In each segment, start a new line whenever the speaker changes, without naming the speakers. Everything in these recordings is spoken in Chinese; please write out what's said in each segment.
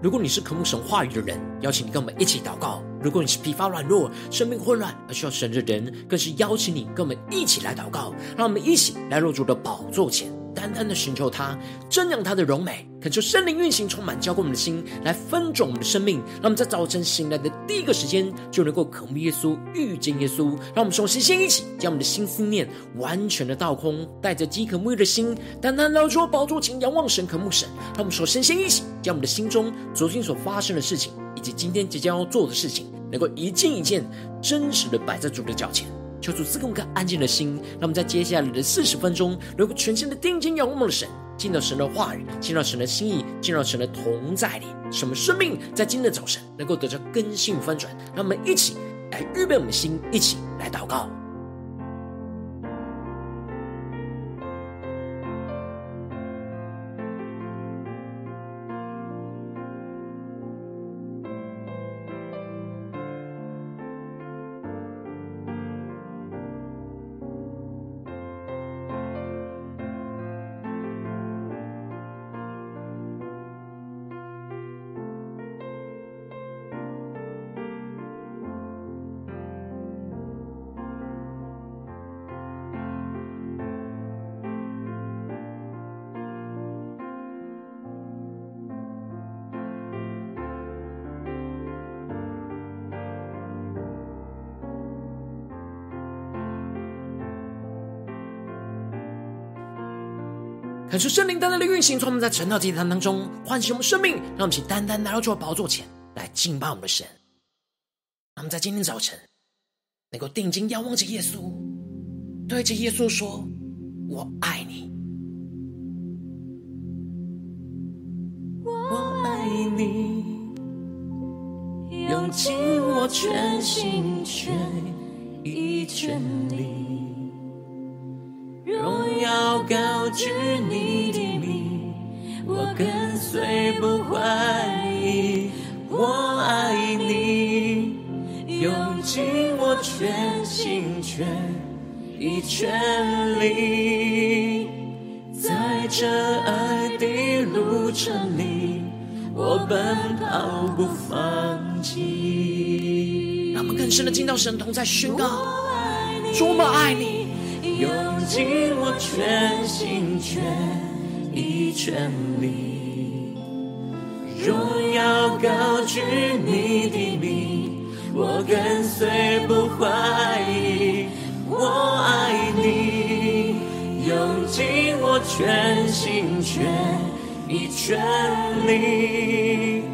如果你是渴慕神话语的人，邀请你跟我们一起祷告；如果你是疲乏软弱、生命混乱而需要神的人，更是邀请你跟我们一起来祷告。让我们一起来入主的宝座前，单单的寻求他，瞻仰他的荣美，恳求圣灵运行，充满浇灌我们的心，来分盛我们的生命。让我们在早晨醒来的第一个时间，就能够渴慕耶稣、遇见耶稣。让我们首先先一起将我们的心思念完全的倒空，带着饥渴沐浴的心，单单来到宝座前仰望神、渴慕神。让我们首先先一起将我们的心中昨天所发生的事情，以及今天即将要做的事情，能够一件一件真实的摆在主的脚前。求主赐给我们一个安静的心，让我们在接下来的四十分钟，能够全心的定睛仰望我们的神，进到神的话语，进到神的心意，进到神的同在里，使我们生命在今天的早晨能够得到更新翻转。让我们一起来预备我们的心，一起来祷告。恳求圣灵单单的运行，从我们在晨祷祭坛当中唤醒我们生命，让我们请单单来到主的宝座前来敬拜我们的神。让我们在今天早晨能够定睛仰望着耶稣，对着耶稣说：“我爱你，
我爱你，用尽我全心全意全力。”高举你的名，我跟随不怀疑。我爱你，用尽我全心全意全力，在这爱的路程里，我奔跑不放弃。
让我们更深的听到神同在宣告，主，我爱你。
用尽我全心全意全力，荣耀高举你的名，我跟随不怀疑。我爱你，用尽我全心全意全力，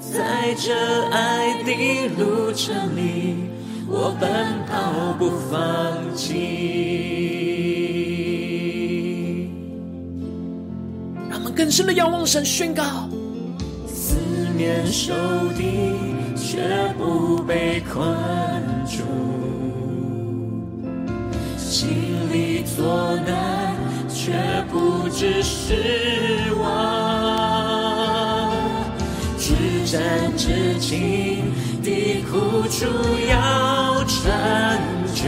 在这爱的路程里，我奔跑不放弃。
更深的仰望神，宣告：
四面受敌，却不被困住；心里作难，却不致失望。至暂至轻的苦楚要成就。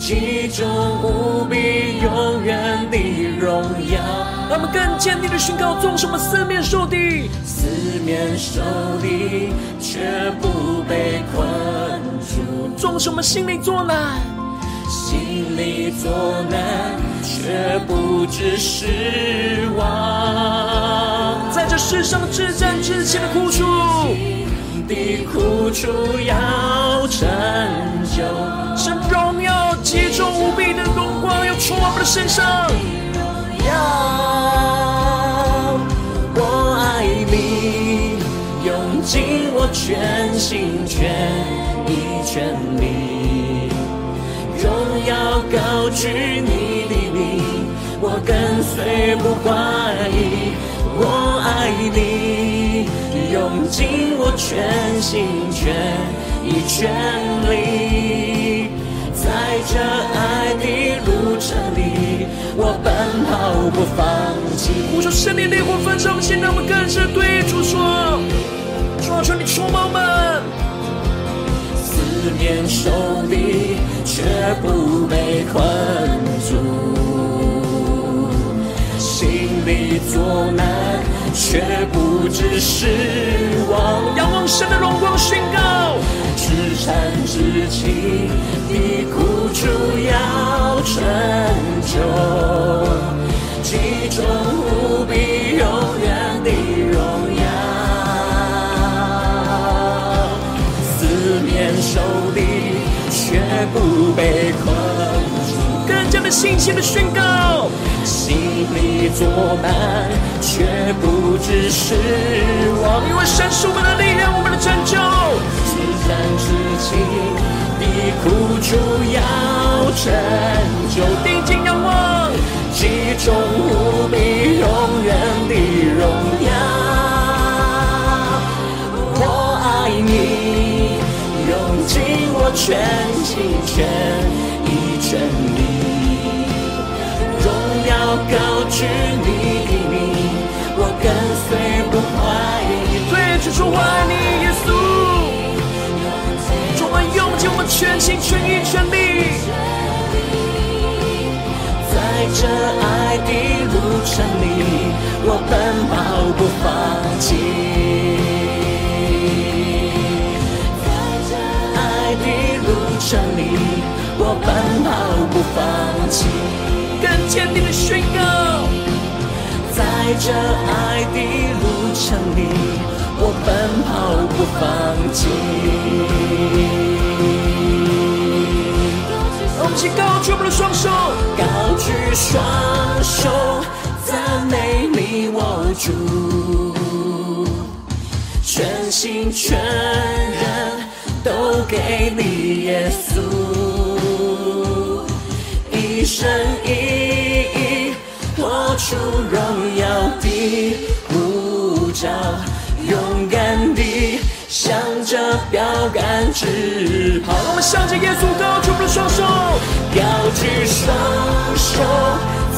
其中无比永远的荣耀，
让我们更坚定的宣告：纵什么四面受敌，
四面受敌却不被困住；
纵什么心里作难，
心里作难却不知失望。
在这世上至真至轻的苦楚，
的苦楚要成就，
神荣耀极重无比的荣光要充满我们的身上。
我爱你，用尽我全心全意全力，荣耀高举你的名，我跟随不怀疑。我爱你。用尽我全心全意全力，在这爱的路程里，我奔跑不放弃。
呼求圣灵烈火焚烧，现在我们更是对主说：主，求你充满我们，
四面受敌却不被困住，心里作难却不。不知失望。
仰望神的荣光宣告，
至善至情的苦楚要成就，其中无比永远的荣耀。四面受敌却不被困
信心的宣告。
心里作伴，却不知失望。
因为神是我们的力量，我们的拯救。
至善至情的苦楚要成就，
定睛仰望，
其中无比永远的荣耀。我爱你，用尽我全心全高举你的名，我跟随不怀疑。
对，主说我爱你，耶稣。充满用尽我们全心全意全力，
在这爱的路程里，我奔跑不放弃。在这爱的路程里，我奔跑不放弃。
更坚定的宣告，
在这爱的路程里，我奔跑不放弃。
让我们一起高举我们的双手，
高举双手，赞美你，我主，全心全人都给你，耶稣。一生一，出荣耀的呼召，勇敢地向着标杆直跑。
我们向着耶稣高举双手，
高举双手，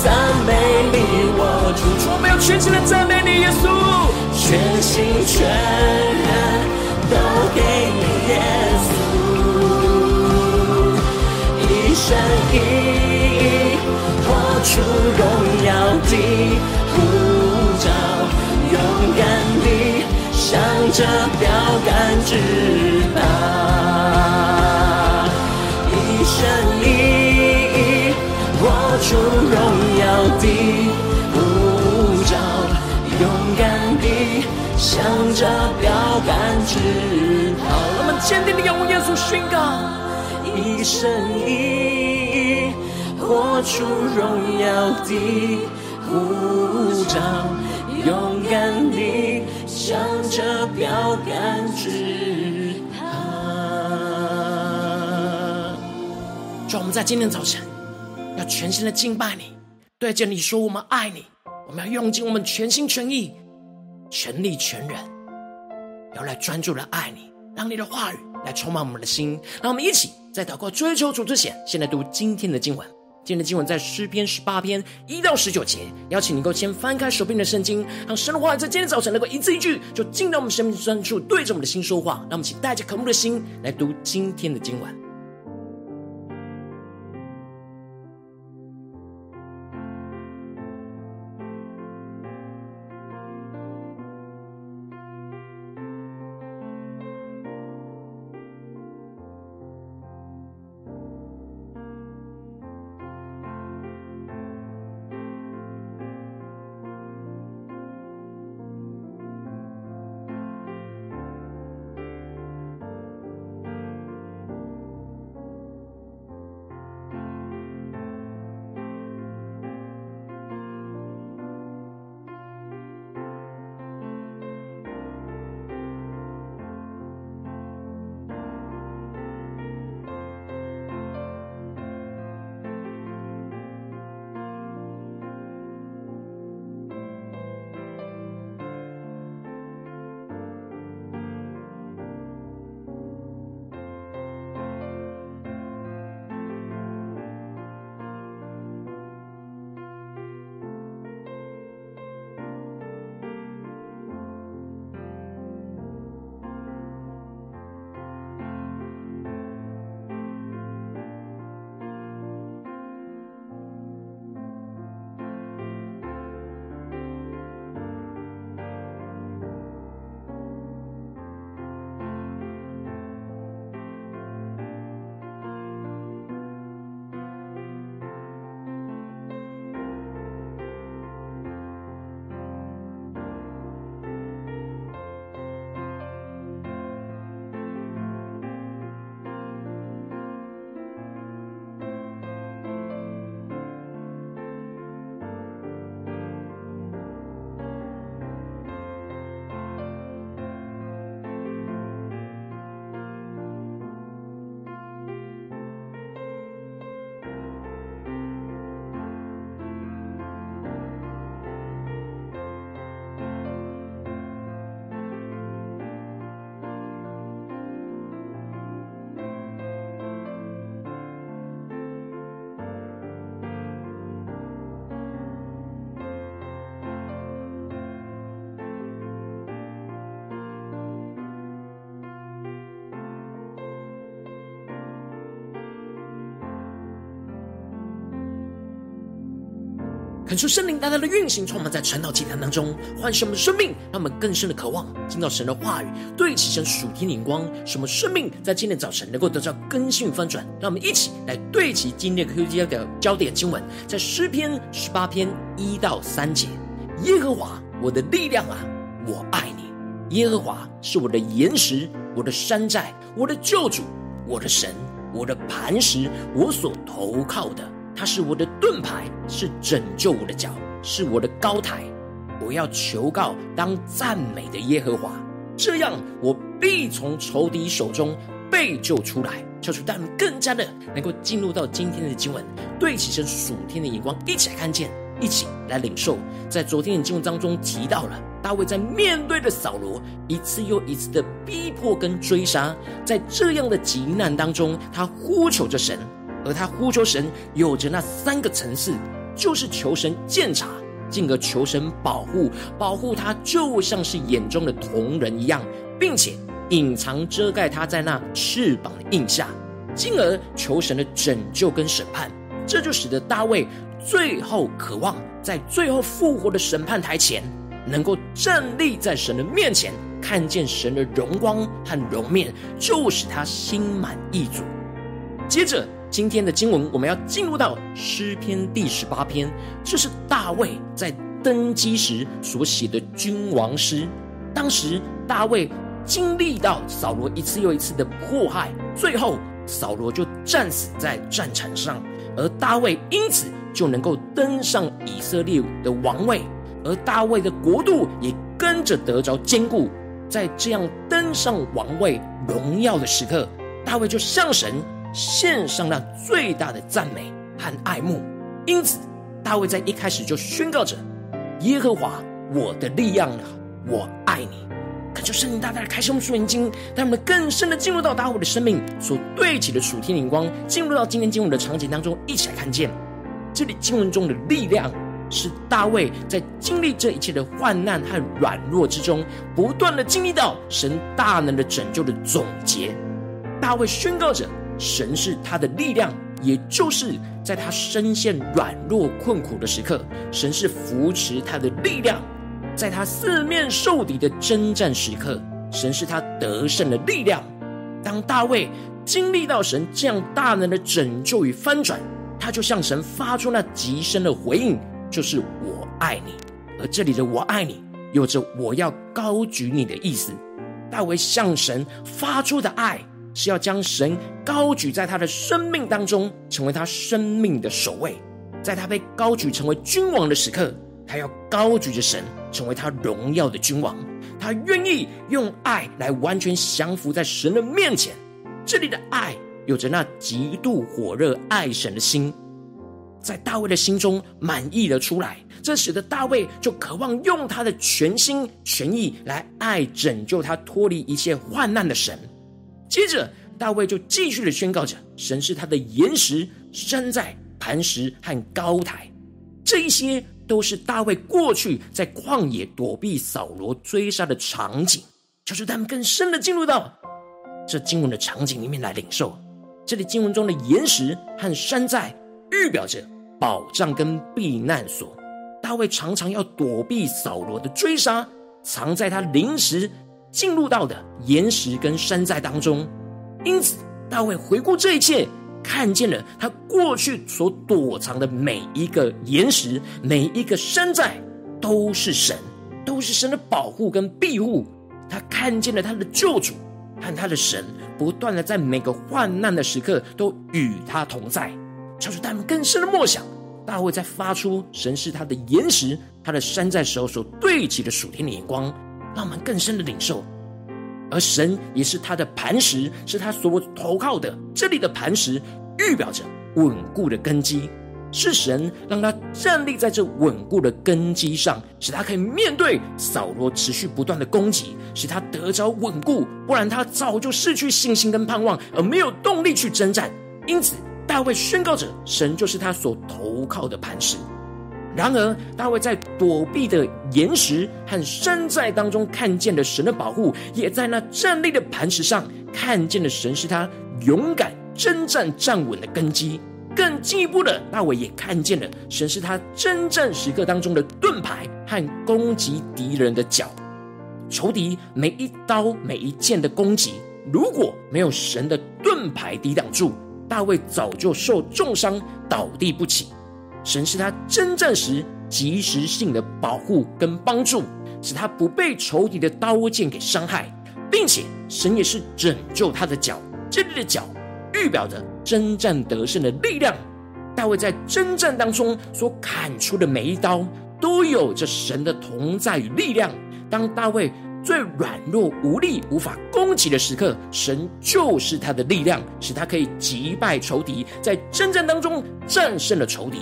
赞美你，我主。
我们要全心的赞美你，耶稣，
全心全人都给你，耶稣，一生一。出荣耀的呼召，勇敢地向着标杆直跑，一生一意活出荣耀的呼召，勇敢地向着标杆直跑。
我们坚定地仰望耶稣宣告，
一生一意。活出荣耀的呼召，勇敢地向着标杆直跑。
主，我们在今天早晨要全心的敬拜你，对着你说我们爱你，我们要用尽我们全心全意、全力全人，要来专注的爱你，让你的话语来充满我们的心。让我们一起在祷告追求主之前，先来读今天的经文。今天的经文在诗篇十八篇一到十九节，邀请你能够先翻开手边的圣经，让神的话在今天早晨能够一字一句，就进到我们生命深处，对着我们的心说话。让我们请带着渴慕的心来读今天的经文。恳求圣灵大大的运行，充满在晨祷祭坛当中，唤醒我们生命，让我们更深的渴望听到神的话语，对齐神属天的眼光，什么生命在今天早晨能够得到更新与翻转。让我们一起来对齐今天的 QD 的焦点经文，在诗篇十八篇一到三节：耶和华，我的力量啊，我爱你；耶和华是我的岩石，我的山寨，我的救主，我的神，我的磐石，我所投靠的。他是我的盾牌，是拯救我的脚，是我的高台。我要求告当赞美的耶和华，这样我必从仇敌手中被救出来。求主带我们更加的能够进入到今天的经文，对齐神属天的眼光，一起来看见，一起来领受。在昨天的经文当中提到了大卫在面对着扫罗一次又一次的逼迫跟追杀，在这样的急难当中，他呼求着神。而他呼求神，有着那三个层次，就是求神鉴察，进而求神保护，保护他就像是眼中的瞳人一样，并且隐藏遮盖他在那翅膀的印下，进而求神的拯救跟审判。这就使得大卫最后渴望在最后复活的审判台前，能够站立在神的面前，看见神的荣光和容面，就使他心满意足。接着。今天的经文，我们要进入到诗篇第十八篇，这是大卫在登基时所写的君王诗。当时大卫经历到扫罗一次又一次的迫害，最后扫罗就战死在战场上，而大卫因此就能够登上以色列的王位，而大卫的国度也跟着得着坚固。在这样登上王位荣耀的时刻，大卫就向神。献上那最大的赞美和爱慕，因此大卫在一开始就宣告着：“耶和华，我的力量啊，我爱你。”恳求圣灵大大的开启我们属灵眼睛，让我们更深的进入到大卫的生命所对齐的属天灵光，进入到今天经文的场景当中，一起来看见这里经文中的力量，是大卫在经历这一切的患难和软弱之中，不断的经历到神大能的拯救的总结。大卫宣告着。神是他的力量，也就是在他身陷软弱困苦的时刻，神是扶持他的力量；在他四面受敌的征战时刻，神是他得胜的力量。当大卫经历到神这样大能的拯救与翻转，他就向神发出那极深的回应，就是“我爱你”。而这里的“我爱你”有着我要高举你的意思。大卫向神发出的爱。是要将神高举在他的生命当中，成为他生命的首位。在他被高举成为君王的时刻，他要高举着神，成为他荣耀的君王。他愿意用爱来完全降服在神的面前。这里的爱有着那极度火热爱神的心，在大卫的心中满溢了出来。这使得大卫就渴望用他的全心全意来爱拯救他脱离一切患难的神。接着，大卫就继续的宣告着：“神是他的岩石、山寨、磐石和高台。”这一些都是大卫过去在旷野躲避扫罗追杀的场景。就是他们更深的进入到这经文的场景里面来领受。这里经文中的岩石和山寨，预表着保障跟避难所。大卫常常要躲避扫罗的追杀，藏在他临时。进入到的岩石跟山寨当中，因此大卫回顾这一切，看见了他过去所躲藏的每一个岩石、每一个山寨，都是神，都是神的保护跟庇护。他看见了他的救主和他的神，不断的在每个患难的时刻都与他同在。超出他们更深的默想，大卫在发出神是他的岩石、他的山寨时候所对齐的属天的眼光。让我们更深的领受，而神也是他的磐石，是他所投靠的。这里的磐石预表着稳固的根基，是神让他站立在这稳固的根基上，使他可以面对扫罗持续不断的攻击，使他得着稳固。不然他早就失去信心跟盼望，而没有动力去征战。因此，大卫宣告着：神就是他所投靠的磐石。然而，大卫在躲避的岩石和山寨当中看见了神的保护，也在那站立的磐石上看见了神是他勇敢征战站稳的根基。更进一步的，大卫也看见了神是他征战时刻当中的盾牌和攻击敌人的脚。仇敌每一刀每一剑的攻击，如果没有神的盾牌抵挡住，大卫早就受重伤倒地不起。神是他征战时及时性的保护跟帮助，使他不被仇敌的刀剑给伤害，并且神也是拯救他的脚。这里的脚预表着征战得胜的力量。大卫在征战当中所砍出的每一刀，都有着神的同在与力量。当大卫最软弱无力、无法攻击的时刻，神就是他的力量，使他可以击败仇敌，在征战当中战胜了仇敌。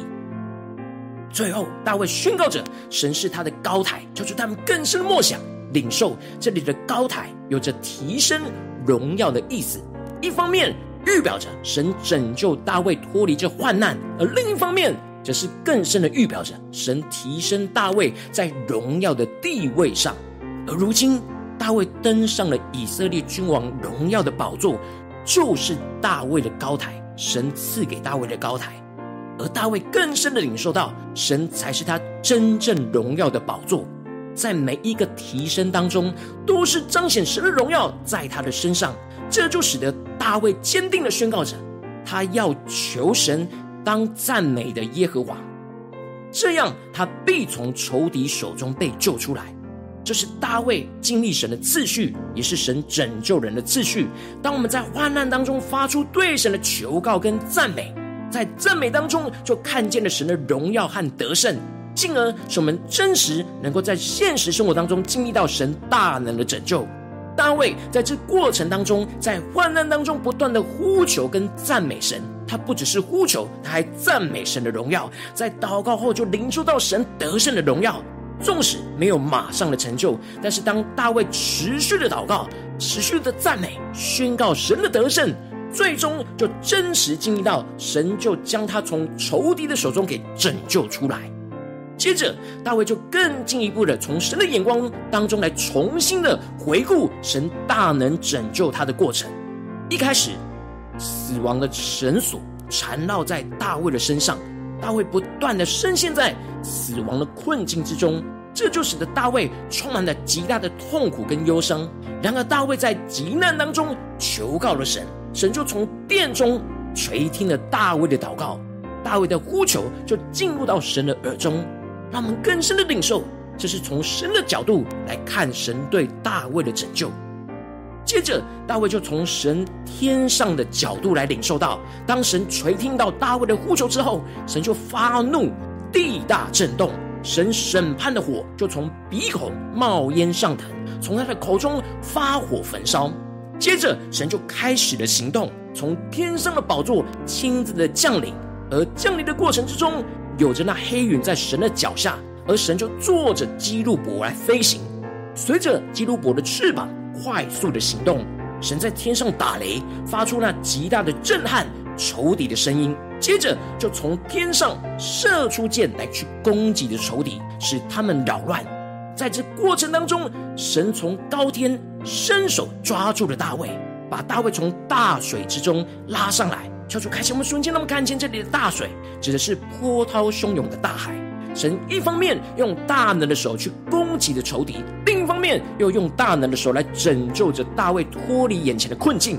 最后，大卫宣告着：“神是他的高台，叫出他们更深的默想、领受。”这里的高台有着提升荣耀的意思。一方面预表着神拯救大卫脱离这患难，而另一方面则是更深的预表着神提升大卫在荣耀的地位上。而如今，大卫登上了以色列君王荣耀的宝座，就是大卫的高台，神赐给大卫的高台。而大卫更深的领受到，神才是他真正荣耀的宝座，在每一个提升当中，都是彰显神的荣耀在他的身上。这就使得大卫坚定的宣告着，他要求神当赞美的耶和华，这样他必从仇敌手中被救出来。这是大卫经历神的次序，也是神拯救人的次序。当我们在患难当中发出对神的求告跟赞美，在赞美当中就看见了神的荣耀和得胜，进而使我们真实能够在现实生活当中经历到神大能的拯救。大卫在这过程当中，在患难当中不断的呼求跟赞美神，他不只是呼求，他还赞美神的荣耀。在祷告后就领受到神得胜的荣耀。纵使没有马上的成就，但是当大卫持续的祷告、持续的赞美、宣告神的得胜，最终就真实经历到神就将他从仇敌的手中给拯救出来。接着，大卫就更进一步的从神的眼光当中来重新的回顾神大能拯救他的过程。一开始，死亡的绳索缠绕在大卫的身上。大卫不断的深陷在死亡的困境之中，这就使得大卫充满了极大的痛苦跟忧伤。然而，大卫在急难当中求告了神，神就从殿中垂听了大卫的祷告，大卫的呼求就进入到神的耳中，让我们更深的领受，这是从神的角度来看神对大卫的拯救。接着，大卫就从神天上的角度来领受到，当神垂听到大卫的呼求之后，神就发怒，地大震动，神审判的火就从鼻孔冒烟上腾，从他的口中发火焚烧。接着，神就开始了行动，从天上的宝座亲自的降临，而降临的过程之中，有着那黑云在神的脚下，而神就坐着基路伯来飞行，随着基路伯的翅膀。快速的行动，神在天上打雷，发出那极大的震撼仇敌的声音。接着就从天上射出箭来去攻击的仇敌，使他们扰乱。在这过程当中，神从高天伸手抓住了大卫，把大卫从大水之中拉上来。求主开启我们瞬间，那么看见这里的大水，指的是波涛汹涌的大海。神一方面用大能的手去攻击的仇敌，另一方面又用大能的手来拯救着大卫脱离眼前的困境。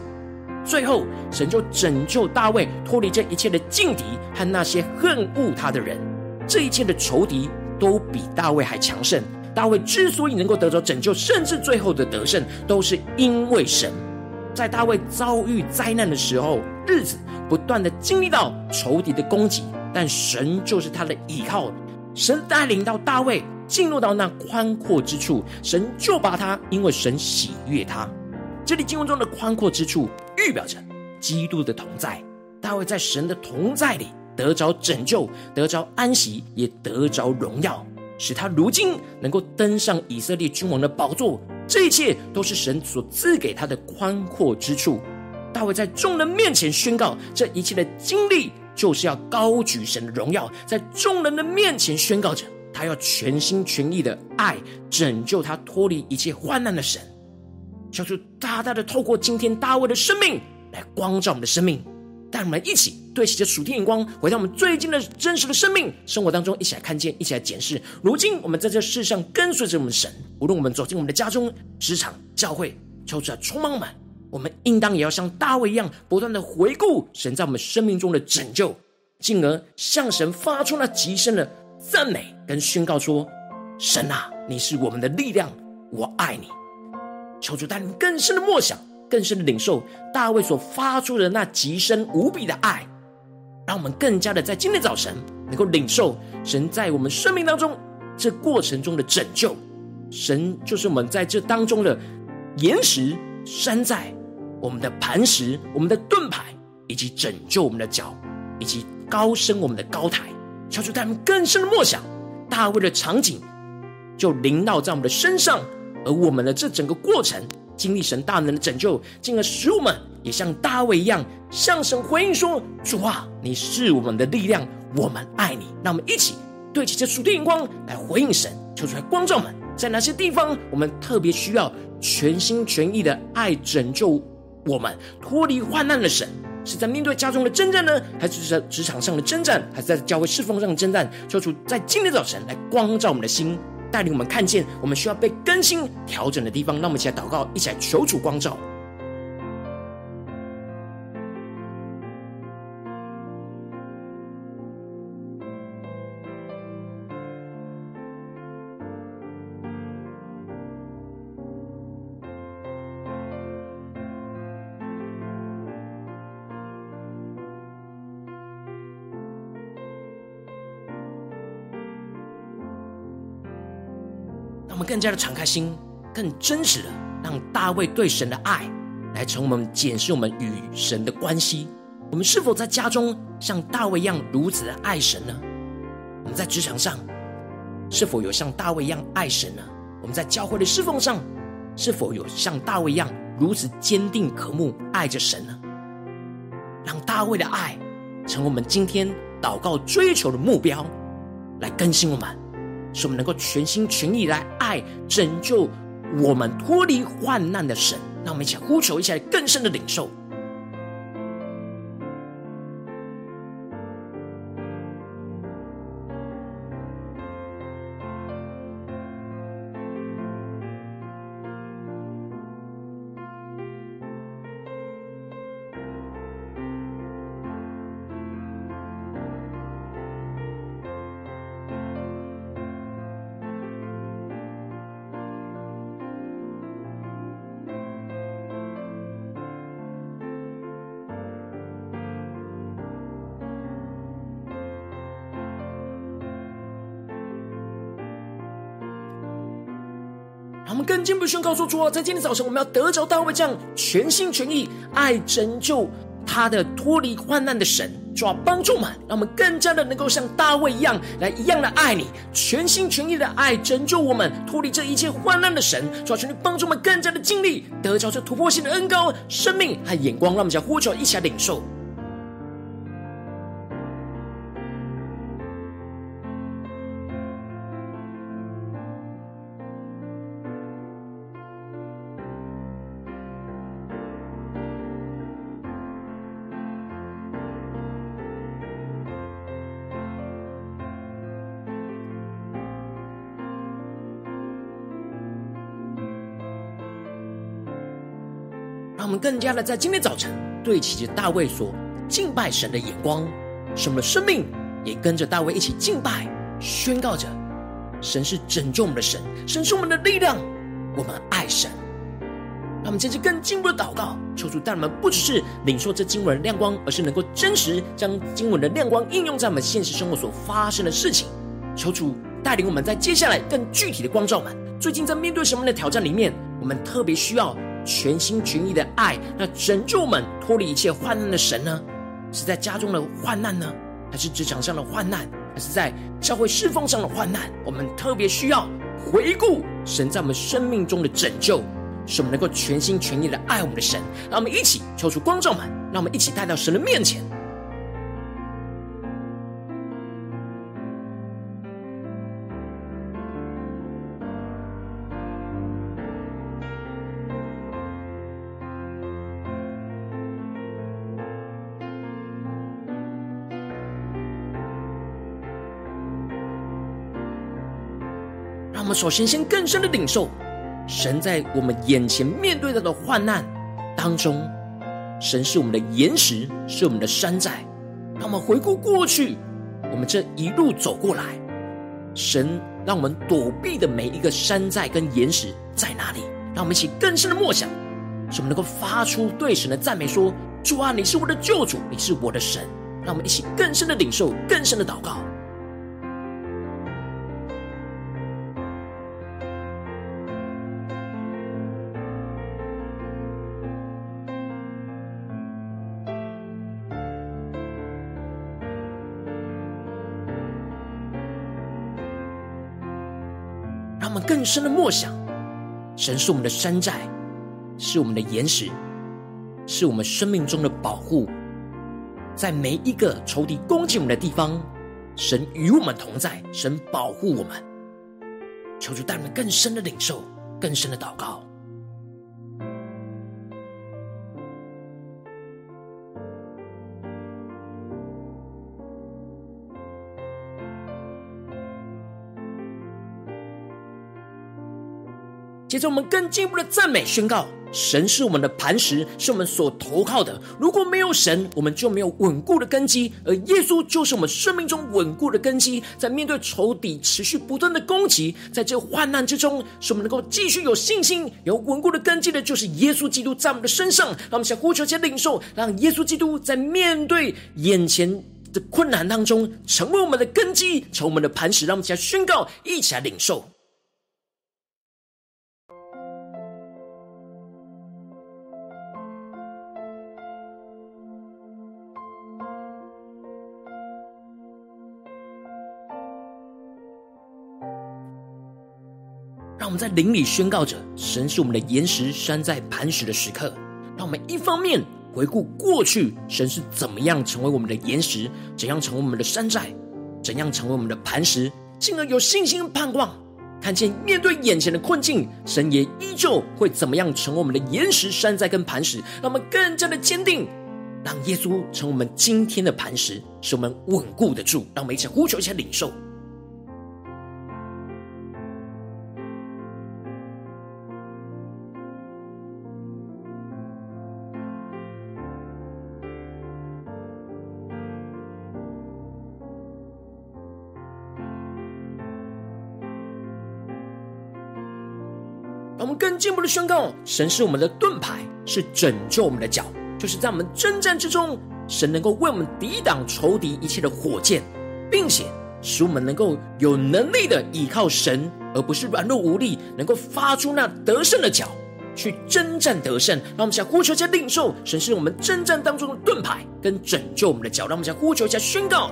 最后，神就拯救大卫脱离这一切的劲敌和那些恨恶他的人。这一切的仇敌都比大卫还强盛。大卫之所以能够得着拯救，甚至最后的得胜，都是因为神。在大卫遭遇灾难的时候，日子不断的经历到仇敌的攻击，但神就是他的依靠。神带领到大卫进入到那宽阔之处，神就把他，因为神喜悦他。这里经文中的宽阔之处，预表着基督的同在。大卫在神的同在里得着拯救，得着安息，也得着荣耀，使他如今能够登上以色列君王的宝座。这一切都是神所赐给他的宽阔之处。大卫在众人面前宣告这一切的经历。就是要高举神的荣耀，在众人的面前宣告着，他要全心全意的爱拯救他脱离一切患难的神。求主大大的透过今天大卫的生命来光照我们的生命，带我们一起对齐着属天眼光，回到我们最近的真实的生命生活当中，一起来看见，一起来检视。如今我们在这世上跟随着我们神，无论我们走进我们的家中、职场、教会，求主来充满我们。我们应当也要像大卫一样，不断的回顾神在我们生命中的拯救，进而向神发出那极深的赞美跟宣告说：“神啊，你是我们的力量，我爱你。”求主带领更深的默想。更深的领受大卫所发出的那极深无比的爱，让我们更加的在今天早晨能够领受神在我们生命当中这过程中的拯救。神就是我们在这当中的岩石、山寨，我们的磐石、我们的盾牌，以及拯救我们的脚，以及高升我们的高台。敲出他们更深的默想，大卫的场景就临到在我们的身上，而我们的这整个过程。经历神大能的拯救，进而使我们也像大卫一样，向神回应说：“主啊，你是我们的力量，我们爱你。”让我们一起对齐这属天眼光来回应神，求出来光照们，在哪些地方我们特别需要全心全意的爱拯救我们脱离患难的神？是在面对家中的征战呢，还是在职场上的征战，还是在教会侍奉上的征战？求主在今天早晨来光照我们的心。带领我们看见我们需要被更新调整的地方，让我们一起来祷告，一起来求主光照。更加的敞开心，更真实的让大卫对神的爱来从我们检视我们与神的关系。我们是否在家中像大卫一样如此的爱神呢？我们在职场上是否有像大卫一样爱神呢？我们在教会的侍奉上是否有像大卫一样如此坚定渴慕爱着神呢？让大卫的爱成为我们今天祷告追求的目标，来更新我们。是我们能够全心全意来爱拯救我们脱离患难的神，让我们一起呼求，一起来更深的领受。更进一步宣告说：主啊，在今天早晨，我们要得着大卫这样全心全意爱拯救他的脱离患难的神，主啊，帮助我们，让我们更加的能够像大卫一样，来一样的爱你，全心全意的爱拯救我们脱离这一切患难的神，主啊，求你帮助我们更加的尽力得着这突破性的恩膏、生命和眼光，让我们将呼求一起来领受。更加的在今天早晨对齐着大卫所敬拜神的眼光，使我们的生命也跟着大卫一起敬拜，宣告着神是拯救我们的神，神是我们的力量，我们爱神。他们接着更进一步的祷告，求主带我们不只是领受这经文的亮光，而是能够真实将经文的亮光应用在我们现实生活所发生的事情。求主带领我们在接下来更具体的光照们。最近在面对什么样的挑战里面，我们特别需要。全心全意的爱，那拯救我们脱离一切患难的神呢？是在家中的患难呢，还是职场上的患难，还是在教会侍奉上的患难？我们特别需要回顾神在我们生命中的拯救，使我们能够全心全意的爱我们的神。让我们一起求出光照们，让我们一起带到神的面前。我们首先先更深的领受，神在我们眼前面对到的患难当中，神是我们的岩石，是我们的山寨。让我们回顾过去，我们这一路走过来，神让我们躲避的每一个山寨跟岩石在哪里？让我们一起更深的默想，使我们能够发出对神的赞美，说：“主啊，你是我的救主，你是我的神。”让我们一起更深的领受，更深的祷告。更深的默想，神是我们的山寨，是我们的岩石，是我们生命中的保护。在每一个仇敌攻击我们的地方，神与我们同在，神保护我们。求主带我们更深的领受，更深的祷告。接着，我们更进一步的赞美宣告：神是我们的磐石，是我们所投靠的。如果没有神，我们就没有稳固的根基；而耶稣就是我们生命中稳固的根基。在面对仇敌持续不断的攻击，在这患难之中，使我们能够继续有信心、有稳固的根基的，就是耶稣基督在我们的身上。让我们想呼求、且领受，让耶稣基督在面对眼前的困难当中，成为我们的根基，成为我们的磐石。让我们一起来宣告，一起来领受。在灵里宣告着，神是我们的岩石、山寨、磐石的时刻。让我们一方面回顾过去，神是怎么样成为我们的岩石，怎样成为我们的山寨，怎样成为我们的磐石，进而有信心盼望，看见面对眼前的困境，神也依旧会怎么样成为我们的岩石、山寨跟磐石，让我们更加的坚定，让耶稣成为我们今天的磐石，使我们稳固得住。让我们一起呼求，一起领受。进一步的宣告：神是我们的盾牌，是拯救我们的脚。就是在我们征战之中，神能够为我们抵挡仇敌一切的火箭，并且使我们能够有能力的依靠神，而不是软弱无力，能够发出那得胜的脚去征战得胜。让我们想呼求一下领受，神是我们征战当中的盾牌跟拯救我们的脚。让我们想呼求一下宣告。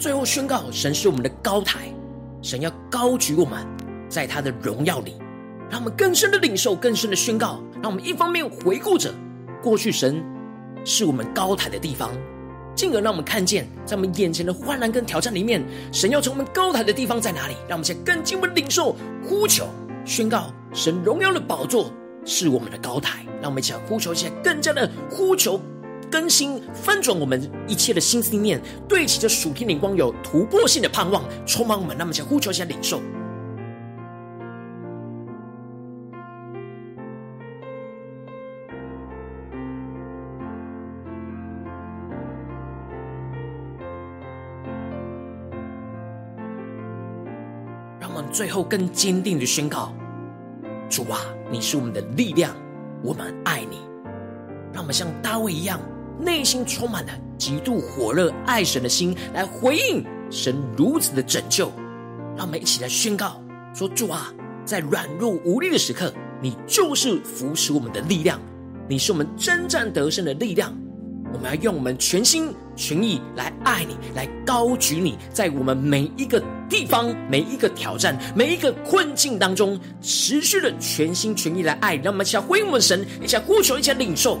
最后宣告，神是我们的高台，神要高举我们，在他的荣耀里，让我们更深的领受，更深的宣告。让我们一方面回顾着过去，神是我们高台的地方，进而让我们看见，在我们眼前的患难跟挑战里面，神要从我们高台的地方在哪里？让我们先更进一步领受、呼求、宣告，神荣耀的宝座是我们的高台。让我们一起来呼求，一起更加的呼求。更新翻转我们一切的心思念，对齐着属天灵光，有突破性的盼望，充满我们。那么，想呼求一下领受，让我们最后更坚定的宣告：主啊，你是我们的力量，我们爱你。让我们像大卫一样。内心充满了极度火热爱神的心，来回应神如此的拯救。让我们一起来宣告说：主啊，在软弱无力的时刻，你就是扶持我们的力量，你是我们征战得胜的力量。我们要用我们全心全意来爱你，来高举你，在我们每一个地方、每一个挑战、每一个困境当中，持续的全心全意来爱。让我们一起来回应我们神，一起来呼求，一起来领受。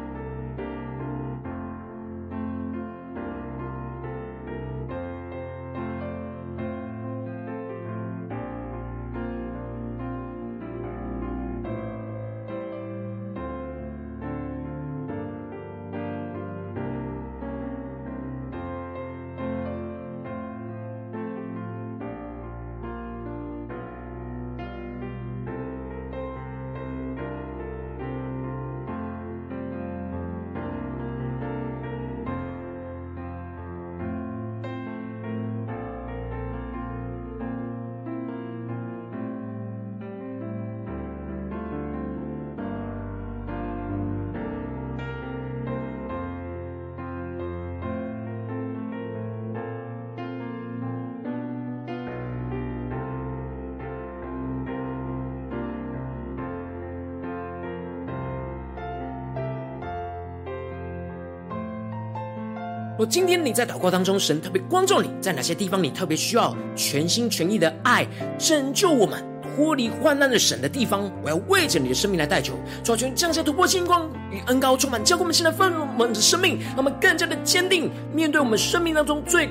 今天你在祷告当中，神特别光照你，在哪些地方你特别需要全心全意的爱拯救我们脱离患难的神的地方，我要为着你的生命来代求，求求降下突破星光与恩高充满，教灌我们现在丰盛的生命，让我们更加的坚定面对我们生命当中最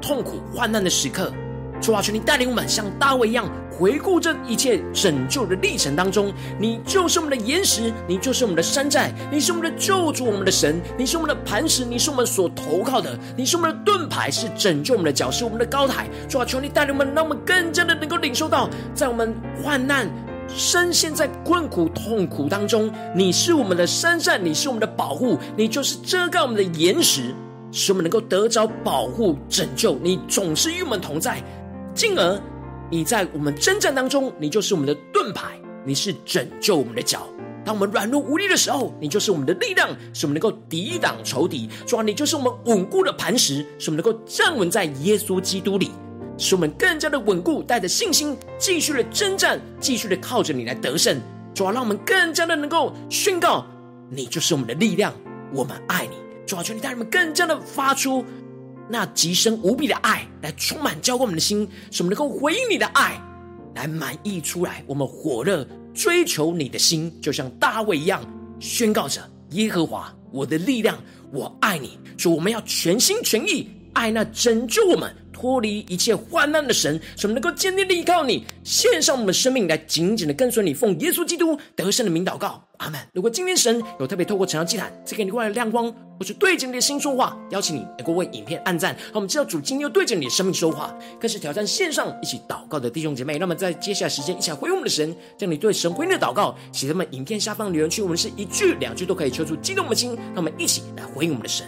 痛苦患难的时刻。主啊，求你带领我们像大卫一样，回顾这一切拯救的历程当中，你就是我们的岩石，你就是我们的山寨，你是我们的救主，我们的神，你是我们的磐石，你是我们所投靠的，你是我们的盾牌，是拯救我们的脚，是我们的高台。主啊，求你带领我们，让我们更加的能够领受到，在我们患难、深陷在困苦、痛苦当中，你是我们的山寨，你是我们的保护，你就是遮盖我们的岩石，使我们能够得着保护、拯救。你总是与我们同在。进而，你在我们征战当中，你就是我们的盾牌，你是拯救我们的脚。当我们软弱无力的时候，你就是我们的力量，使我们能够抵挡仇敌。主啊，你就是我们稳固的磐石，使我们能够站稳在耶稣基督里，使我们更加的稳固，带着信心继续的征战，继续的靠着你来得胜。主啊，让我们更加的能够宣告，你就是我们的力量，我们爱你。主啊，求你带我们更加的发出。那极深无比的爱来充满浇灌我们的心，使我们能够回应你的爱，来满溢出来。我们火热追求你的心，就像大卫一样，宣告着耶和华我的力量，我爱你。说我们要全心全意爱那拯救我们。脱离一切患难的神，使我们能够坚定的依靠你，献上我们的生命来紧紧的跟随你，奉耶稣基督得胜的名祷告，阿门。如果今天神有特别透过晨祷祭坛赐给你过来的亮光，或是对着你的心说话，邀请你能够为影片按赞，让我们知道主今天又对着你的生命说话，更是挑战线上一起祷告的弟兄姐妹。那么在接下来时间，一起来回应我们的神，将你对神回应的祷告写在我们影片下方留言区，我们是一句两句都可以求出激动的心，让我们一起来回应我们的神。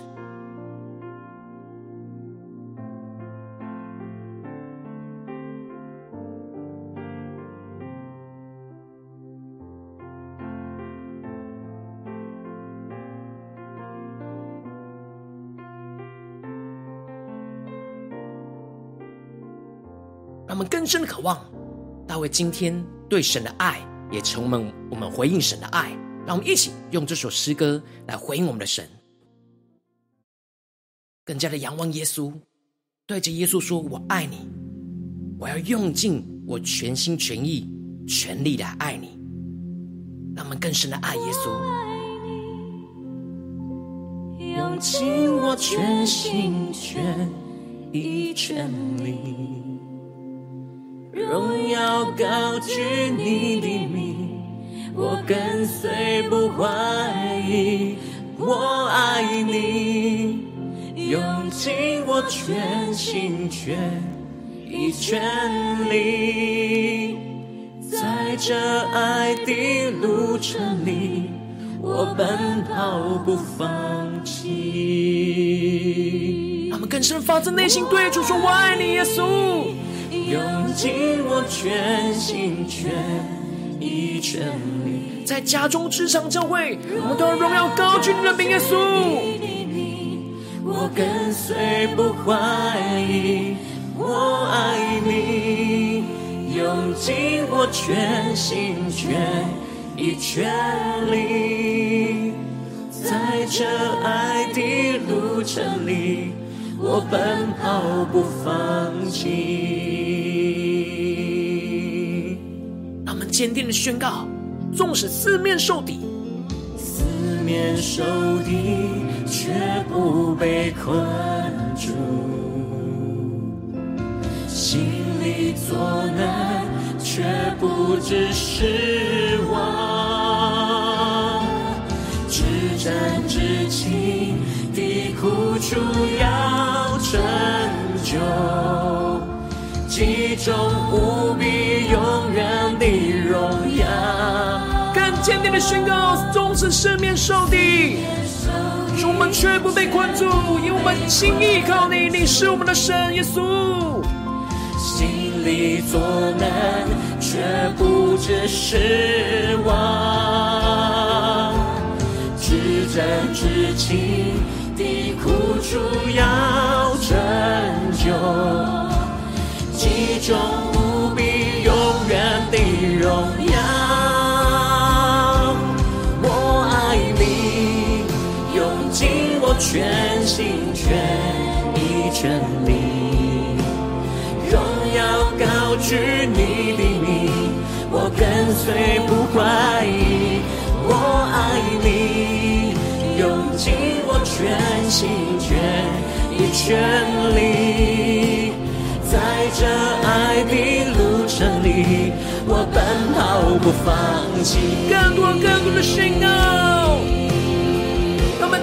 我们更深的渴望，大卫今天对神的爱，也成为我们回应神的爱。让我们一起用这首诗歌来回应我们的神，更加的仰望耶稣，对着耶稣说：“我爱你，我要用尽我全心全意、全力来爱你。”让我们更深的爱耶稣，
用尽我全心全意全力。荣耀高举你的名，我跟随不怀疑，我爱你，用尽我全心全意全力，在这爱的路程里，我奔跑不放弃。
他们更深发自内心对主说：“我爱你，耶稣。”
用尽我全心全意全力，
在家中、职场、教会，我们都要荣耀高举你的名，耶稣。
我跟随不怀疑，我爱你，用尽我全心全意全力，在这爱的路程里，我奔跑不放
弃。坚定的宣告：纵使四面受敌，
四面受敌却不被困住，心里作难却不致失望，至真至情的苦楚要成就，极重
无定的宣告：纵使四面受敌，主我们却不被困住，因为我们心依靠你，你是我们的神，耶稣。
心里作难，却不知失望；至真至情的苦楚要拯救，极重无比永远的荣耀。我全心全意全力。荣耀高举你的名，我跟随不怀疑。我爱你，用尽我全心全意全力，在这爱的路程里，我奔跑不放弃。
更多更多的宣告，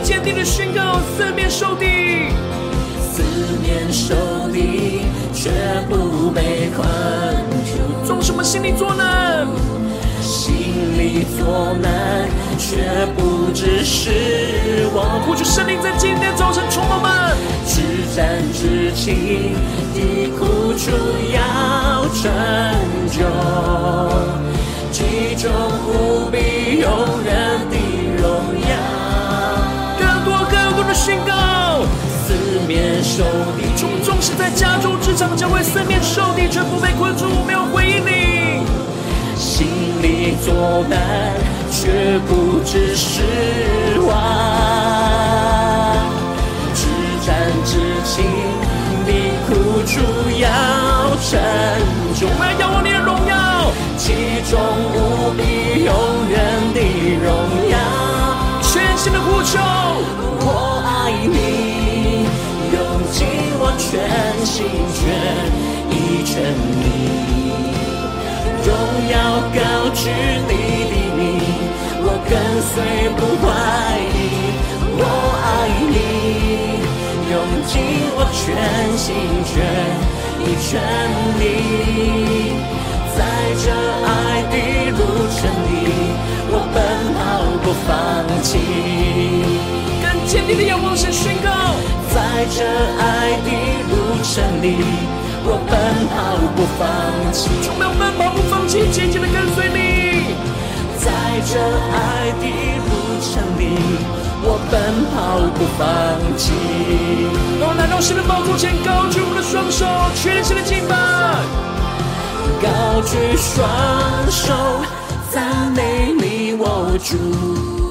坚定的宣告：四面受敌，
四面受敌。却不被困住，
纵使我们心里作难，
心里作难，却不致失望。
呼求圣灵在今天早晨充满我们，
至暂至情的苦楚要成就，其中无比永远的荣耀。
宣告。
四面受敌，
纵纵使在家中、职场、教会四面受敌，全部被困住，没有回应你。
心里作难，却不知失望。至战至情，你苦楚要成就，
我们要仰望你的荣耀，
其中无比意全力，荣耀高举你的名，我跟随不怀疑。我爱你，用尽我全心全意全力，在这爱的路程里，我奔跑不放弃。
更坚定的仰望神宣告。
在这爱的路程里，我奔跑不放弃。
充满奔跑不放弃，紧紧的跟随你。
在这爱的路程里，我奔跑不放弃。
让我来到神的宝座前，高举我们的双手，全心的敬拜。
高举双手，赞美你，我主。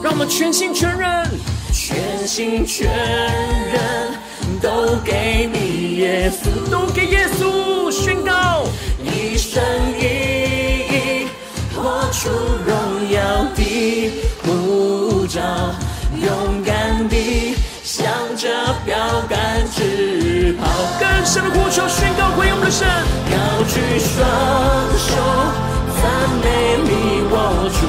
让我们全心全人。
全心全人都给你耶稣，
都给耶稣宣告，
一生一意活出荣耀的护照，勇敢地向着标杆直跑。
更深的呼求宣告回应我们的神，
高举双手赞美你我主。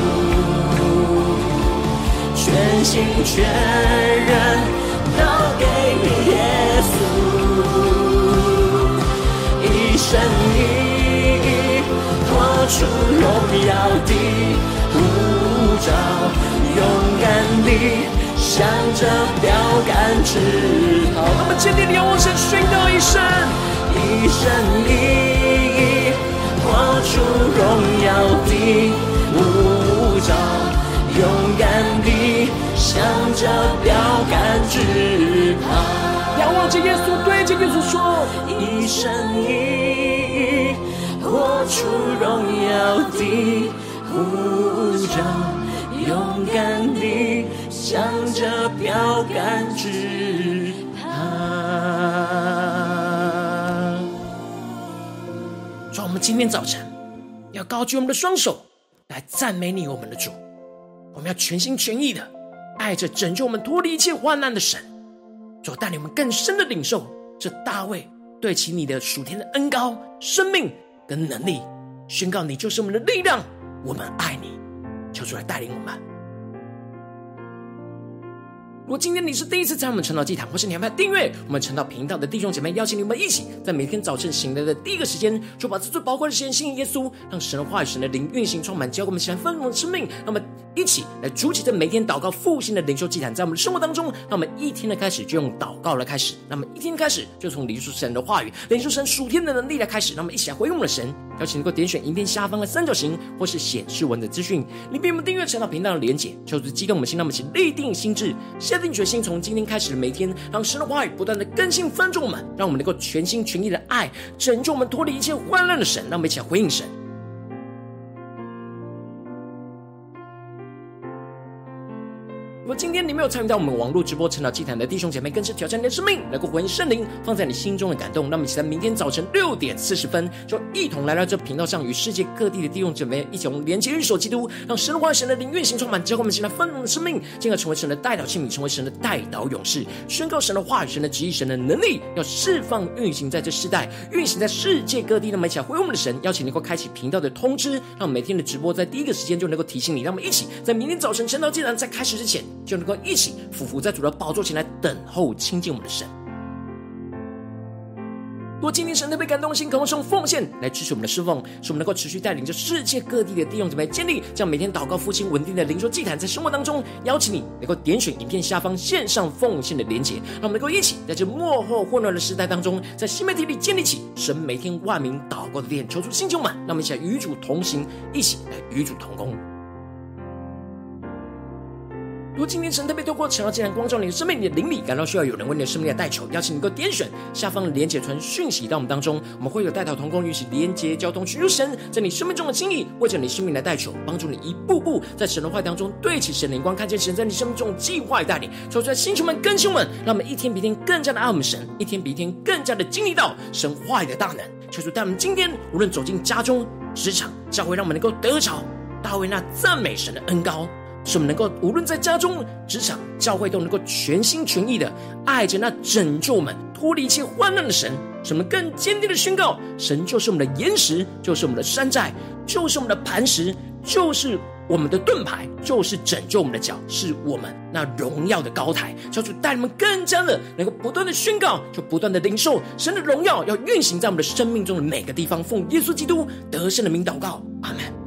全心全人出荣耀的呼召，勇敢地向着标杆直跑。
那么坚定的仰望神宣告一生，
一生一意活出荣耀的呼召。勇敢地向着标杆直跑，
仰望着耶稣，对着耶稣说：
一生一意活出荣耀的呼召，勇敢地。向着标杆直爬。
主，我们今天早晨要高举我们的双手来赞美你，我们的主。我们要全心全意的爱着拯救我们脱离一切患难的神。主，带领我们更深的领受这大卫对齐你的属天的恩高、生命跟能力，宣告你就是我们的力量。我们爱你，求主来带领我们。如果今天你是第一次在我们晨祷祭坛，或是你还没有订阅我们晨祷频道的弟兄姐妹，邀请你们一起在每天早晨醒来的第一个时间，就把这最宝贵的时间献给耶稣，让神的话语、神的灵运行充满，教给我们起来丰盛的生命。那么，一起来筑起这每天祷告复兴的灵修祭坛，在我们的生活当中，让我们一天的开始就用祷告来开始，那么一天开始就从领受神的话语、领受神属天的能力来开始。那么一起来回应我们的神。邀请能够点选影片下方的三角形，或是显示文的资讯，里面有我们订阅晨祷频道的连结，求主激动我们心，让我们一起立定心志，下定决心，从今天开始的每天，让神的话语不断的更新翻转我们，让我们能够全心全意的爱拯救我们脱离一切患难的神，让我们一起来回应神。如果今天你没有参与到我们网络直播晨祷祭坛的弟兄姐妹，更是挑战你的生命，能够回应圣灵放在你心中的感动。那么，期待明天早晨六点四十分，就一同来到这频道上，与世界各地的弟兄姐妹一起用连接、运手、基督，让神话、神的灵运行充满，教会我们现在丰盛的生命，进而成为神的代祷器皿，成为神的代祷勇士，宣告神的话语、神的旨意、神的能力，要释放、运行在这世代，运行在世界各地。那么，一起来回应我们的神，邀请能够开启频道的通知，让每天的直播在第一个时间就能够提醒你。让我们一起在明天早晨晨祷祭坛在开始之前。就能够一起俯伏在主的宝座前来等候亲近我们的神。如果今天神特别感动的心，渴望用奉献来支持我们的侍奉，使我们能够持续带领着世界各地的弟兄姊妹建立这样每天祷告复兴稳定的灵修祭坛，在生活当中邀请你能够点选影片下方线上奉献的连结，让我们能够一起在这幕后混乱的时代当中，在新媒体里建立起神每天万名祷告的殿，求主心充满，让我们一起来与主同行，一起来与主同工。如今天神特别透过晨祷祭坛光照你的生命，你的灵里感到需要有人为你的生命来代求，邀请你能够点选下方的连结传讯息到我们当中，我们会有代祷同工与其连结交通，寻求神在你生命中的心意，为着你生命来代求，帮助你一步步在神的话当中对齐神灵光，看见神在你生命中的计划带领，求出来星球们更新们，让我们一天比一天更加的爱我们神，一天比一天更加的经历到神话语的大能，求主带我们今天无论走进家中、职场、教会，让我们能够得着大卫那赞美神的恩膏。使我们能够无论在家中、职场、教会，都能够全心全意的爱着那拯救我们脱离一切患难的神。使我们更坚定的宣告：神就是我们的岩石，就是我们的山寨，就是我们的磐石，就是我们的盾牌，就是拯救我们的脚，是我们那荣耀的高台。求主带你们更加的能够不断的宣告，就不断的领受神的荣耀，要运行在我们的生命中的每个地方。奉耶稣基督得胜的名祷告，阿门。